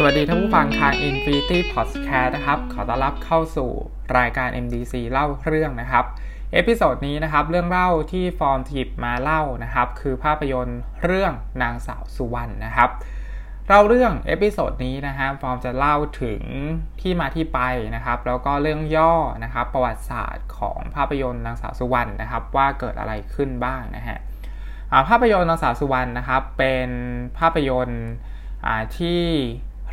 สวัสดีท่านผู้ฟังทาง Infinity Podcast นะครับ ขอต้อนรับเข้าสู่รายการ MDC เล่าเรื่องนะครับ episode นี้นะครับ เรื่องเล่าที่ฟอร์มทิบมาเล่านะครับ คือภาพยนตร์เรื่องนางสาวสุวรรณนะครับเราเรื่อง episode นี้นะฮะฟอร์มจะเล่าถึงที่มาที่ไปนะครับ แล้วก็เรื่องย่อนะครับ ประวัติศาสตร์ของภาพยนตร์นางสาวสุวรรณนะครับ ว่าเกิดอะไรขึ้นบ้างนะฮะภาพยนตร์นางสาวสุวรรณนะครับ เป็นภาพยนตร์ที่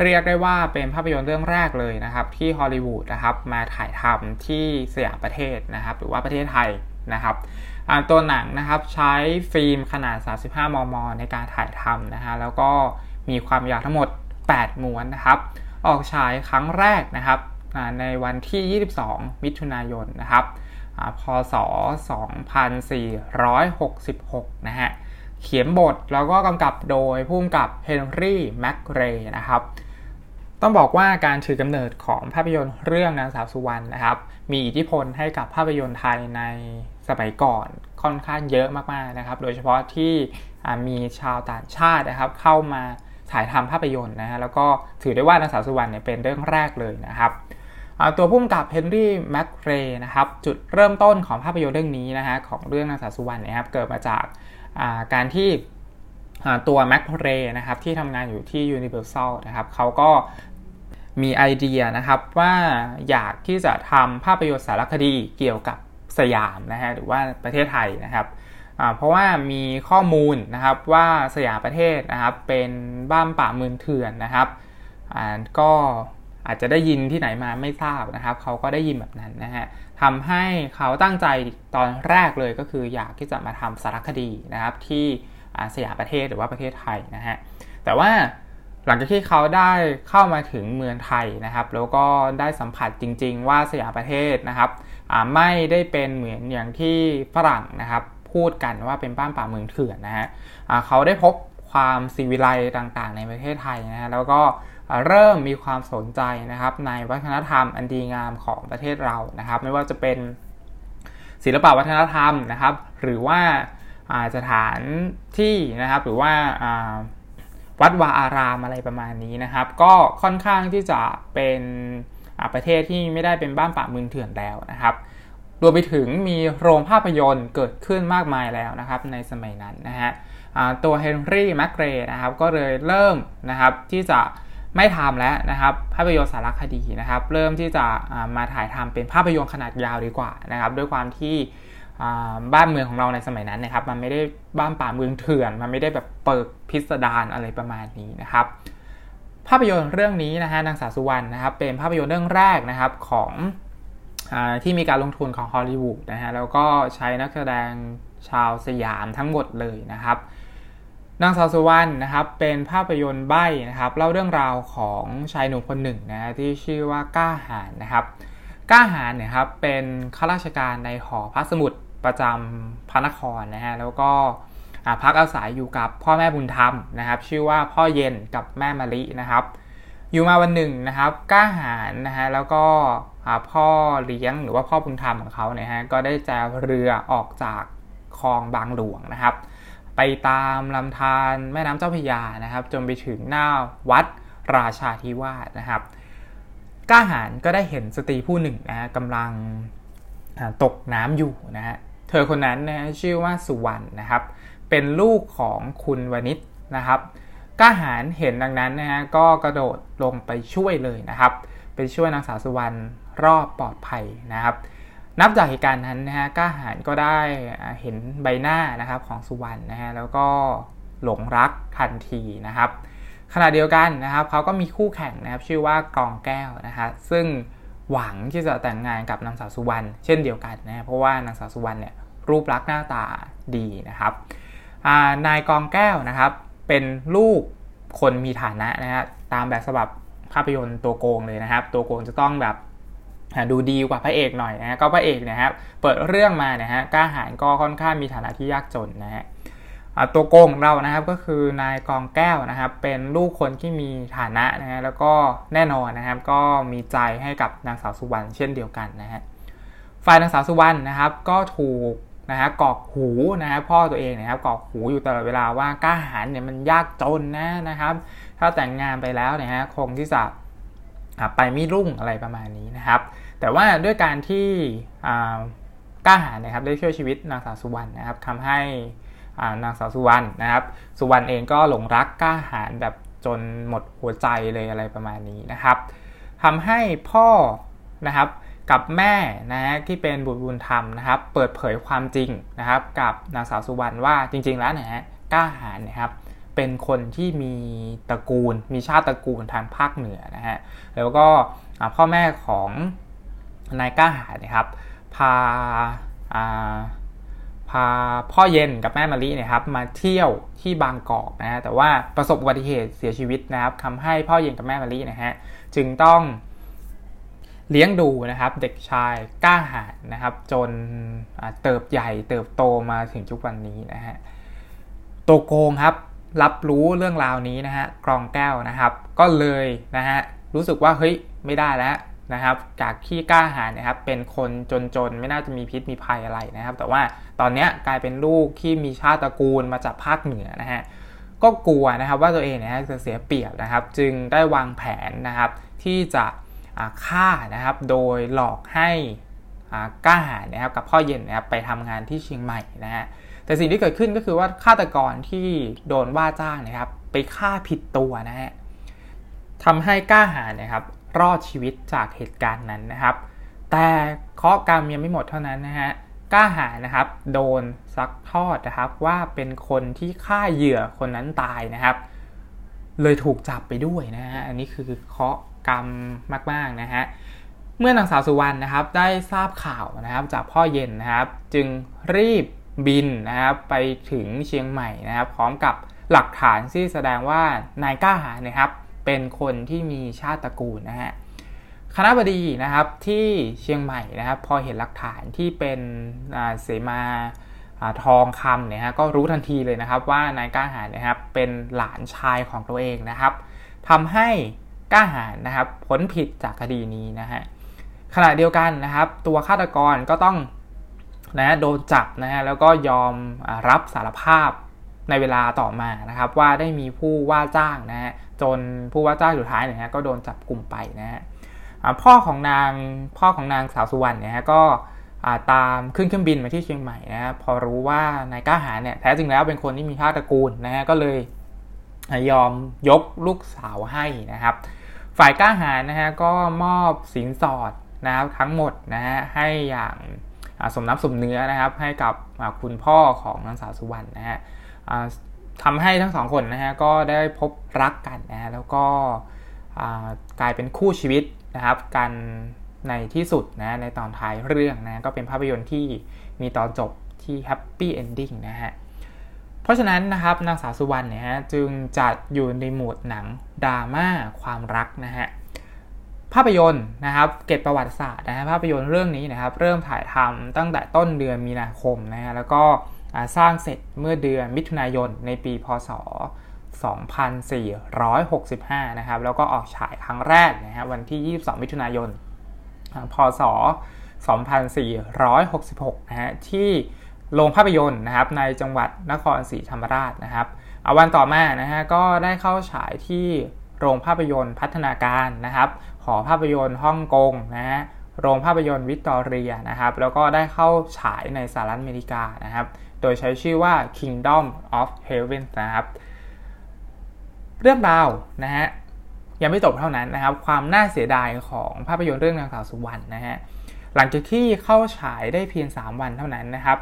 เรียกได้ว่าเป็นภาพยนตร์เรื่องแรกเลยนะครับที่ฮอลลีวูดนะครับมาถ่ายทำที่สยามประเทศนะครับหรือว่าประเทศไทยนะครับตัวหนังนะครับใช้ฟิล์มขนาด 35 มม ในการถ่ายทำนะฮะแล้วก็มีความยาวทั้งหมด 8 ม้วนนะครับ ออกฉายครั้งแรกนะครับในวันที่ 22 มิถุนายนนะครับพศ 2466 นะฮะเขียนบทแล้วก็กำกับโดยผู้กำกับเฮนรี่แม็กเรย์นะครับ ต้องบอกว่าการถือกำเนิดของภาพยนตร์เรื่องนางสาวสุวรรณนะครับ มีอิทธิพลให้กับภาพยนตร์ไทยในสมัยก่อนค่อนข้างเยอะมากๆนะครับ โดยเฉพาะที่มีชาวต่างชาตินะครับ เข้ามาถ่ายทำภาพยนตร์นะฮะแล้วก็ถือได้ว่านางสาวสุวรรณเนี่ยเป็นเรื่องแรกเลยนะครับตัวผู้กำกับเฮนรี่แม็กเรย์นะครับจุดเริ่มต้นของภาพยนตร์เรื่องนี้นะฮะของเรื่องนางสาวสุวรรณนะครับเกิดมาจากการที่ ตัวแม็กเรย์นะครับที่ทำงานอยู่ที่ Universal นะครับเขาก็มีไอเดียนะครับว่าอยากที่จะทำภาพยนตร์สารคดีเกี่ยวกับสยามนะฮะหรือว่าประเทศไทยนะครับเพราะว่ามีข้อมูลนะครับว่าสยามประเทศนะครับเป็นบ้านป่าเมืองเถื่อนนะครับก็อาจจะได้ยินที่ไหนมาไม่ทราบนะครับเขาก็ได้ยินแบบนั้นนะฮะทำให้เขาตั้งใจตอนแรกเลยก็คืออยากที่จะมาทำสารคดีนะครับที่ อาสยามประเทศหรือว่าประเทศไทยนะฮะแต่ว่าหลังจากที่เขาได้เข้ามาถึงเมืองไทยนะครับ แล้วก็ได้สัมผัสจริง ๆ ว่าสยามประเทศนะครับไม่ได้เป็นเหมือนอย่างที่ฝรั่งนะครับ พูดกันว่าเป็นบ้านป่าเมืองเถื่อนนะฮะเขาได้พบความสีวิไลต่างๆ ในประเทศไทยนะฮะแล้วก็เริ่มมีความสนใจนะครับ ในวัฒนธรรมอันดีงามของประเทศเรานะครับ ไม่ว่าจะเป็นศิลปวัฒนธรรมนะครับ หรือว่า สถานที่นะครับ หรือว่าวัดวาอารามอะไรประมาณนี้นะครับ ก็ค่อนข้างที่จะเป็นประเทศที่ไม่ได้เป็นบ้านป่าเมืองเถื่อนแล้วนะครับรวมไปถึงมีโรงภาพยนตร์เกิดขึ้นมากมายแล้วนะครับในสมัยนั้นนะฮะตัวเฮนรี่แมกเรย์นะครับก็เลยเริ่มนะครับที่จะไม่ทำแล้วนะครับภาพยนตร์สารคดีนะครับ เริ่มที่จะมาถ่ายทำเป็นภาพยนตร์ขนาดยาวดีกว่านะครับ ด้วยความที่ บ้านเมืองของเราในสมัยนั้นนะครับ มันไม่ได้บ้านป่าเมืองเถื่อน มันไม่ได้แบบเปิดพิสดารอะไรประมาณนี้นะครับ ภาพยนตร์เรื่องนี้นะฮะนางสาวสุวรรณนะครับ เป็นภาพยนตร์เรื่องแรกนะครับของอที่มีการลงทุนของฮอลลีวูดนะฮะแล้วก็ใช้นักแสดงชาวสยามทั้งหมดเลยนะครับนางสาวสุวรรณนะครับเป็นภาพยนตร์ใบ้นะครับเล่าเรื่องราวของชายหนุ่มคนหนึ่งนะที่ชื่อว่าก้าหานนะครับ ก้าหานเนี่ยครับเป็นข้าราชการในหอพระสมุด ประจำพระนครนะฮะแล้วก็พักอาศัยอยู่กับพ่อแม่บุญธรรมนะครับ ชื่อว่าพ่อเย็นกับแม่มะลินะครับ อยู่มาวันหนึ่งนะครับก้าหารนะฮะแล้วก็พ่อเลี้ยงหรือว่าพ่อบุญธรรมของเขาเนี่ยฮะก็ได้แจวเรือออกจากคลองบางหลวงนะครับ ไปตามลำธารแม่น้ำเจ้าพระยานะครับ จนไปถึงหน้าวัดราชาธิวาสนะครับก้าหารก็ได้เห็นสตรีผู้หนึ่งนะฮะกำลังตกน้ำอยู่นะฮะ ธอคนนั้นนะชื่อว่าสุวรรณนะครับ เป็นลูกของคุณวณิชนะครับก้าหารเห็นดังนั้นนะฮะก็กระโดดลงไปช่วยเลยนะครับ ไปช่วยนางสาวสุวรรณรอบปลอดภัยนะครับ นับจากเหตุการณ์นั้นนะฮะก้าหารก็ได้เห็นใบหน้านะครับของสุวรรณนะฮะแล้วก็หลงรักทันทีนะครับ ขณะเดียวกันนะครับเขาก็มีคู่แข่งนะครับชื่อว่ากองแก้วนะฮะซึ่งหวังที่จะแต่งงานกับนางสาวสุวรรณเช่นเดียวกันนะเพราะว่านางสาวสุวรรณเนี่ย รูปลักษณ์หน้าตาดีนะครับนายกองแก้วนะครับ เป็นลูกคนมีฐานะนะฮะตามแบบฉบับภาพยนตร์ตัวโกงเลยนะครับ ตัวโกงจะต้องแบบดูดีกว่าพระเอกหน่อยนะฮะก็พระเอกนะครับเปิดเรื่องมานะฮะกล้าหาญก็ค่อนข้างมีฐานะที่ยากจนนะฮะตัวโกงของเรานะครับก็คือนายกองแก้วนะครับ เป็นลูกคนที่มีฐานะนะฮะแล้วก็แน่นอนนะครับ ก็มีใจให้กับนางสาวสุวรรณเช่นเดียวกันนะฮะฝ่ายนางสาวสุวรรณนะครับ ก็ถูก นะฮะกอกหูนะฮะพ่อตัวเองนะครับกอกหูอยู่ตลอดเวลาว่ากล้าหาญเนี่ยมันยากจนนะนะครับ ถ้าแต่งงานไปแล้วนะฮะคงที่จะไปไม่รุ่งอะไรประมาณนี้นะครับ แต่ว่าด้วยการที่กล้าหาญนะครับได้ช่วยชีวิตนางสาวสุวรรณนะครับทำให้นางสาวสุวรรณนะครับ สุวรรณเองก็หลงรักกล้าหาญแบบจนหมดหัวใจเลยอะไรประมาณนี้นะครับทำให้พ่อนะครับ กับแม่นะฮะที่เป็นบุตรบุญธรรมนะครับ เปิดเผยความจริงนะครับ กับนางสาวสุวรรณว่าจริง ๆ แล้วนะฮะกล้าหาญนะครับเป็นคนที่มีตระกูล มีชาติตระกูลทางภาคเหนือนะฮะแล้วก็พ่อแม่ของนายกล้าหาญนะครับ พาพาพ่อเย็นกับแม่มะลินะครับ มาเที่ยวที่บางกอกนะฮะแต่ว่าประสบอุบัติเหตุเสียชีวิตนะครับทำให้พ่อเย็นกับแม่มะลินะฮะจึงต้อง เลี้ยงดูนะครับเด็กชายกล้าหาญนะครับ จนเติบใหญ่เติบโตมาถึงทุกวันนี้นะฮะโตโกงครับรับรู้เรื่องราวนี้นะฮะกรองแก้วนะครับ ก็เลยนะฮะรู้สึกว่าเฮ้ยไม่ได้แล้วนะครับ จากขี้กล้าหาญนะครับ เป็นคนจนๆไม่น่าจะมีพิษมีภัยอะไรนะครับ แต่ว่าตอนนี้กลายเป็นลูกที่มีชาติตระกูลมาจากภาคเหนือนะฮะก็กลัวนะครับว่าตัวเองเนี่ยจะเสียเปรียบนะครับ จึงได้วางแผนนะครับ ที่จะ ฆ่านะครับโดยหลอกให้กล้าหาญนะครับกับพ่อเย็นนะครับไปทำงานที่เชียงใหม่นะฮะแต่สิ่งที่เกิดขึ้นก็คือว่าฆาตกรที่โดนว่าจ้างนะครับไปฆ่าผิดตัวนะฮะทำให้กล้าหาญนะครับรอดชีวิตจากเหตุการณ์นั้นนะครับ แต่เคาะกรรมยังไม่หมดเท่านั้นนะฮะกล้าหาญนะครับโดนซักทอดนะครับว่าเป็นคนที่ฆ่าเหยื่อคนนั้นตายนะครับ เลยถูกจับไปด้วยนะฮะอันนี้คือเคาะกรรมมากๆนะฮะเมื่อนางสาวสุวรรณนะครับได้ทราบข่าวนะครับจากพ่อเย็นนะครับ จึงรีบบินนะครับไปถึงเชียงใหม่นะครับ พร้อมกับหลักฐานที่แสดงว่านายก้าหานะครับ เป็นคนที่มีชาติตระกูลนะฮะคณะบดีนะครับที่เชียงใหม่นะครับ พอเห็นหลักฐานที่เป็นเสมา ทองคำเนี่ยฮะก็รู้ทันทีเลยนะครับว่านายก้าหารนะครับเป็นหลานชายของตัวเองนะครับทำให้ก้าหารนะครับพ้นผิดจากคดีนี้นะฮะขณะเดียวกันนะครับ ตัวฆาตกรก็ต้องนะโดนจับนะฮะแล้วก็ยอมรับสารภาพในเวลาต่อมานะครับ ว่าได้มีผู้ว่าจ้างนะฮะจนผู้ว่าจ้างสุดท้ายเนี่ยฮะก็โดนจับกลุ่มไปนะฮะพ่อของนางพ่อของนางสาวสุวรรณเนี่ยฮะก็ ตามขึ้นเครื่องบินมาที่เชียงใหม่นะฮะพอรู้ว่านายก้าหาเนี่ยแท้จริงแล้วเป็นคนที่มีชาติตระกูลนะฮะก็เลยยอมยกลูกสาวให้นะครับ ฝ่ายก้าหารนะฮะก็มอบสินสอดนะครับทั้งหมดนะฮะให้อย่างสมน้ำสมเนื้อนะครับ ให้กับคุณพ่อของนางสาวสุวรรณนะฮะทำให้ทั้งสองคนนะฮะก็ได้พบรักกันนะฮะแล้วก็กลายเป็นคู่ชีวิตนะครับ กัน ในที่สุดนะในตอนท้ายเรื่องนะก็เป็นภาพยนตร์ที่มีตอนจบที่ happy ending นะฮะเพราะฉะนั้นนะครับนางสาวสุวรรณเนี่ยฮะจึงจัดอยู่ในหมวดหนังดราม่าความรักนะฮะภาพยนตร์นะครับเกร็ดประวัติศาสตร์นะฮะภาพยนตร์เรื่องนี้นะครับเริ่มถ่ายทำตั้งแต่ต้นเดือนมีนาคมนะฮะแล้วก็สร้างเสร็จเมื่อเดือนมิถุนายนในปีพศ 2465 นะครับแล้วก็ออกฉายครั้งแรกนะฮะวันที่ 22 มิถุนายน พศ 2466 นะฮะที่โรงภาพยนตร์นะครับในจังหวัดนครศรีธรรมราชนะครับเอาวันต่อมานะฮะก็ได้เข้าฉายที่โรงภาพยนตร์พัฒนาการนะครับ หอภาพยนตร์ฮ่องกงนะฮะโรงภาพยนตร์วิกตอเรียนะครับ แล้วก็ได้เข้าฉายในสหรัฐอเมริกานะครับ โดยใช้ชื่อว่า Kingdom of Heaven นะครับ เรื่องราวนะฮะ ยังไม่จบเท่านั้นนะครับ ความน่าเสียดายของภาพยนตร์เรื่องนางสาวสุวรรณนะฮะหลังจากที่เข้าฉายได้เพียง 3 วันเท่านั้นนะครับ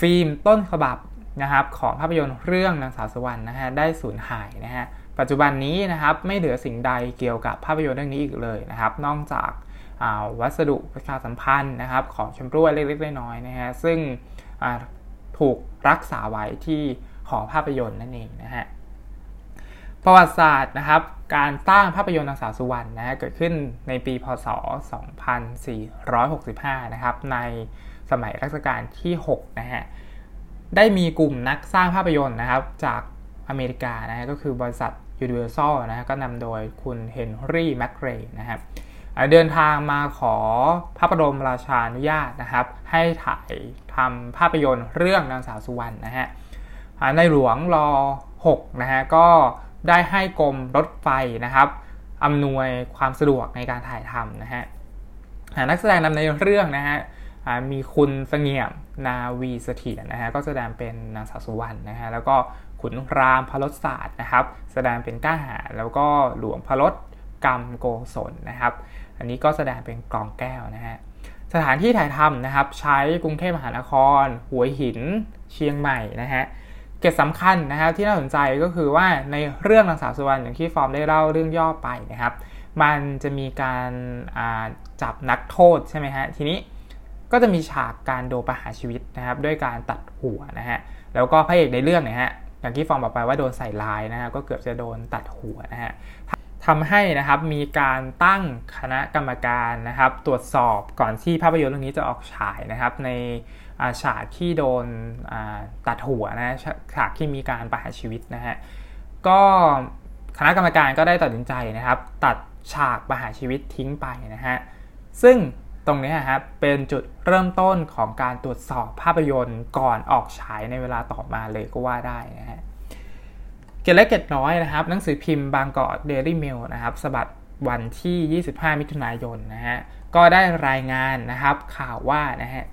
ฟิล์มต้นฉบับนะครับของภาพยนตร์เรื่องนางสาวสุวรรณนะฮะได้สูญหายนะฮะปัจจุบันนี้นะครับไม่เหลือสิ่งใดเกี่ยวกับภาพยนตร์เรื่องนี้อีกเลยนะครับ นอกจากวัสดุประชาสัมพันธ์นะครับ ของชมรวยเล็กๆน้อยๆนะฮะซึ่งถูกรักษาไว้ที่หอภาพยนตร์นั่นเองนะฮะ ประวัติศาสตร์นะครับการสร้างภาพยนตร์นางสาวสุวรรณนะฮะเกิดขึ้นในปีพศ 2465 นะครับในสมัยรัชกาลที่ 6 นะฮะได้มีกลุ่มนักสร้างภาพยนตร์นะครับจากอเมริกานะฮะก็คือบริษัท Universal นะฮะก็นำโดยคุณเฮนรี่แมคเรย์นะครับเดินทางมาขอพระบรมราชานุญาตนะครับ ให้ถ่ายทำภาพยนตร์เรื่องนางสาวสุวรรณนะฮะในหลวงรอ6นะฮะก็ ได้ให้กรมรถไฟนะครับอำนวยความสะดวกในการถ่ายทำนะฮะนักแสดงนำในเรื่องนะฮะมีคุณเสงี่ยมนาวีเสถียรนะฮะก็แสดงเป็นนางสาวสุวรรณนะฮะแล้วก็ขุนรามพลศาสตร์นะครับ แสดงเป็นก้าหาแล้วก็หลวงพลศกรรมโกศลนะครับ อันนี้ก็แสดงเป็นกลองแก้วนะฮะสถานที่ถ่ายทำนะครับ ใช้กรุงเทพมหานคร หัวหิน เชียงใหม่นะฮะ เกตสำคัญนะครับที่น่าสนใจก็คือว่าในเรื่องนางสาวสุวรรณอย่างที่ฟอร์มได้เล่าเรื่องย่อไปนะครับ มันจะมีการจับนักโทษใช่ไหมฮะทีนี้ก็จะมีฉากการโดนประหารชีวิตนะครับ ด้วยการตัดหัวนะฮะแล้วก็พระเอกในเรื่องเนี่ยฮะอย่างที่ฟอร์มบอกไปว่าโดนใส่ลายนะฮะก็เกือบจะโดนตัดหัวนะฮะทำให้นะครับมีการตั้งคณะกรรมการนะครับ ตรวจสอบก่อนที่ภาพยนตร์เรื่องนี้จะออกฉายนะครับ ใน ฉากที่โดนตัดหัวนะฉากที่มีการประหารชีวิตนะฮะก็คณะกรรมการก็ได้ตัดสินใจนะครับ ตัดฉากประหารชีวิตทิ้งไปนะฮะซึ่งตรงนี้ครับเป็นจุดเริ่มต้นของการตรวจสอบภาพยนตร์ก่อนออกฉายในเวลาต่อมาเลยก็ว่าได้นะฮะเกล็ดเล็กเกล็ดน้อยนะครับ หนังสือพิมพ์บางกอกเดลี่เมลนะครับสบัดวันที่ 25 มิถุนายนนะฮะก็ได้รายงานนะครับข่าวว่านะฮะ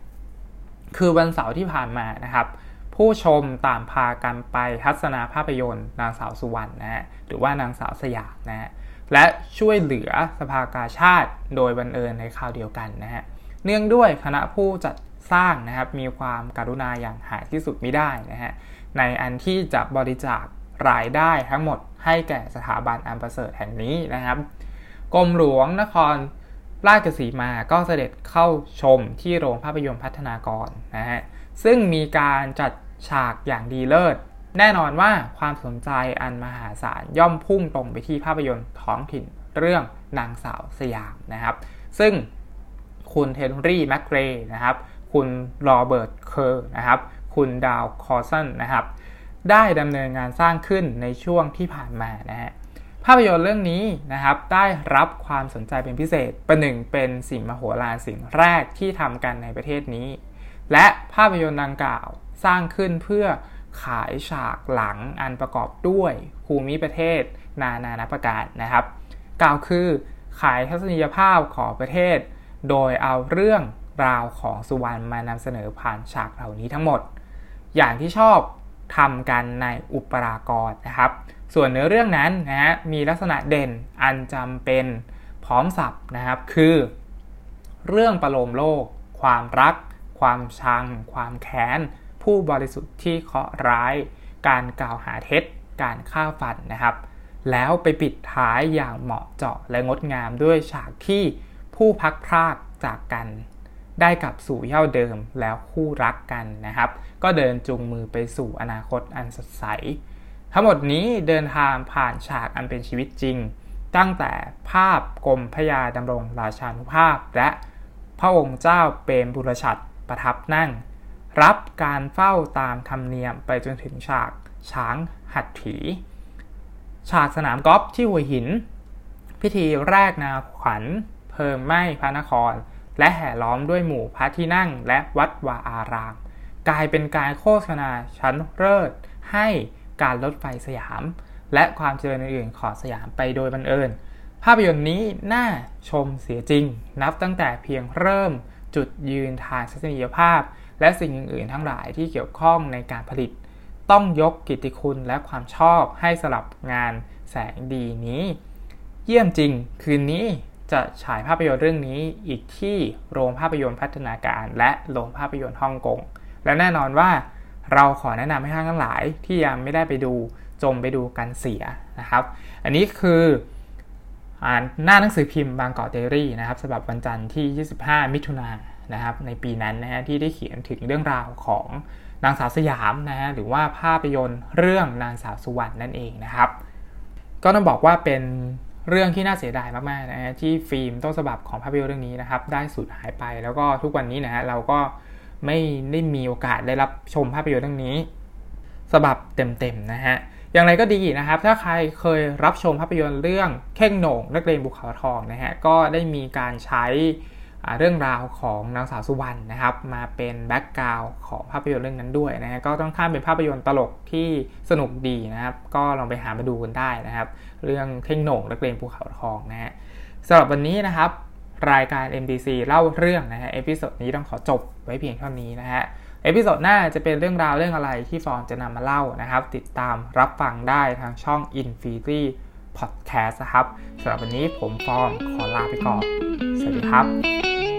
คือวันเสาร์ที่ผ่านมานะครับ ผู้ชมตามพากันไปทัศนาภาพยนตร์ นางสาวสุวรรณนะฮะหรือว่านางสาวสยามนะฮะและช่วยเหลือสภากาชาติโดยบังเอิญในคราวเดียวกันนะฮะเนื่องด้วยคณะผู้จัดสร้างนะครับมีความการุณาอย่างหาที่สุดไม่ได้นะฮะในอันที่จะบริจาครายได้ทั้งหมดให้แก่สถาบันอันประเสริฐแห่งนี้นะครับกรมหลวงนคร ราชสีมาก็เสด็จเข้าชมที่โรงภาพยนตร์พัฒนากรนะฮะซึ่งมีการจัดฉากอย่างดีเลิศ แน่นอนว่าความสนใจอันมหาศาลย่อมพุ่งตรงไปที่ภาพยนตร์ท้องถิ่นเรื่องนางสาวสยามนะครับ ซึ่งคุณเทนรี่แมกเกรย์นะครับ คุณโรเบิร์ตเคอร์นะครับ คุณดัล คลอว์สันนะครับ ได้ดำเนินงานสร้างขึ้นในช่วงที่ผ่านมานะฮะ ภาพยนตร์เรื่องนี้นะครับ ได้รับความสนใจเป็นพิเศษ ประหนึ่งเป็นสิ่งมโหฬารสิ่งแรกที่ทำกันในประเทศนี้ และภาพยนตร์ดังกล่าวสร้างขึ้นเพื่อขายฉากหลังอันประกอบด้วยภูมิประเทศ นานานาประการนะครับ กล่าวคือขายทัศนียภาพของประเทศ โดยเอาเรื่องราวของสุวรรณมานำเสนอผ่านฉากเหล่านี้ทั้งหมด อย่างที่ชอบทำกันในอุปรากรนะครับ ส่วนเนื้อเรื่องนั้นนะฮะมีลักษณะเด่นอันจำเป็นพร้อมสับนะครับ คือ เรื่องประโลมโลก ความรัก ความชัง ความแค้น ผู้บริสุทธิ์ที่เคาะร้าย การกล่าวหาเท็จ การฆ่าฟันนะครับ แล้วไปปิดท้ายอย่างเหมาะเจาะและงดงามด้วยฉากที่ผู้พักพรากจากกันได้กลับสู่เย่าเดิมแล้วคู่รักกันนะครับ ก็เดินจูงมือไปสู่อนาคตอันสดใส ทั้งหมดนี้เดินทางผ่านฉากอันเป็นชีวิตจริง ตั้งแต่ภาพกรมพยาดำรงราชานุภาพ และพระองค์เจ้าเปรมบุรชัดประทับนั่ง รับการเฝ้าตามธรรมเนียมไปจนถึงฉากช้างหัดถีฉากสนามกอล์ฟที่หัวหิน พิธีแรกนาขวัญเพิ่มไหม้พระนคร และแห่ล้อมด้วยหมู่พระที่นั่งและวัดวาอาราม กลายเป็นการโฆษณาชั้นเลิศให้ การรถไฟสยาม และความเจริญอื่นๆของสยามไปโดยบังเอิญ ภาพยนตร์นี้น่าชมเสียจริง นับตั้งแต่เพียงเริ่มจุดยืนทางทัศนียภาพ และสิ่งอื่นๆ ทั้งหลายที่เกี่ยวข้องในการผลิต ต้องยกกิตติคุณและความชอบให้สลับงานแสงดีนี้ เยี่ยมจริงคืนนี้จะฉายภาพยนตร์เรื่องนี้อีกที่โรงภาพยนตร์พัฒนาการ และโรงภาพยนตร์ฮ่องกง และแน่นอนว่า เราขอแนะนำให้ท่านทั้งหลายที่ยังไม่ได้ไปดูจมไปดูกันเสียนะครับ อันนี้คืออ่านหน้าหนังสือพิมพ์บางกอกเดรี่นะครับสำหรับวันจันทร์ที่ 25 มิถุนายนนะครับ ในปีนั้นนะฮะที่ได้เขียนถึงเรื่องราวของนางสาวสยามนะฮะหรือว่าภาพยนตร์เรื่องนางสาวสุวรรณนั่นเองนะครับ ก็ต้องบอกว่าเป็นเรื่องที่น่าเสียดายมากๆนะฮะที่ฟิล์มต้นฉบับของภาพยนตร์เรื่องนี้นะครับ ได้สูญหายไปแล้วก็ทุกวันนี้นะฮะเราก็ ไม่ได้มีโอกาสได้รับชมภาพยนตร์เรื่องนี้ฉบับเต็มๆนะฮะ อย่างไรก็ดีนะครับ ถ้าใครเคยรับชมภาพยนตร์เรื่องเท่งโหน่งนักเรียนภูเขาทองนะฮะ ก็ได้มีการใช้เรื่องราวของนางสาวสุวรรณนะครับ มาเป็น background ของภาพยนตร์เรื่องนั้นด้วยนะฮะ ก็ต้องข้ามเป็นภาพยนตร์ตลกที่สนุกดีนะครับ ก็ลองไปหามาดูกันได้นะครับ เรื่องเท่งโหน่งนักเรียนภูเขาทองนะฮะสำหรับวันนี้นะครับ รายการ MDC เล่าเรื่องนะฮะ episode นี้ต้องขอจบไว้เพียงเท่านี้นะฮะepisode หน้าจะเป็นเรื่องราวเรื่องอะไรที่ฟอร์มจะนำมาเล่านะครับ ติดตามรับฟังได้ทางช่อง Infinity Podcast นะครับสำหรับวันนี้ผมฟอร์มขอลาไปก่อน สวัสดีครับ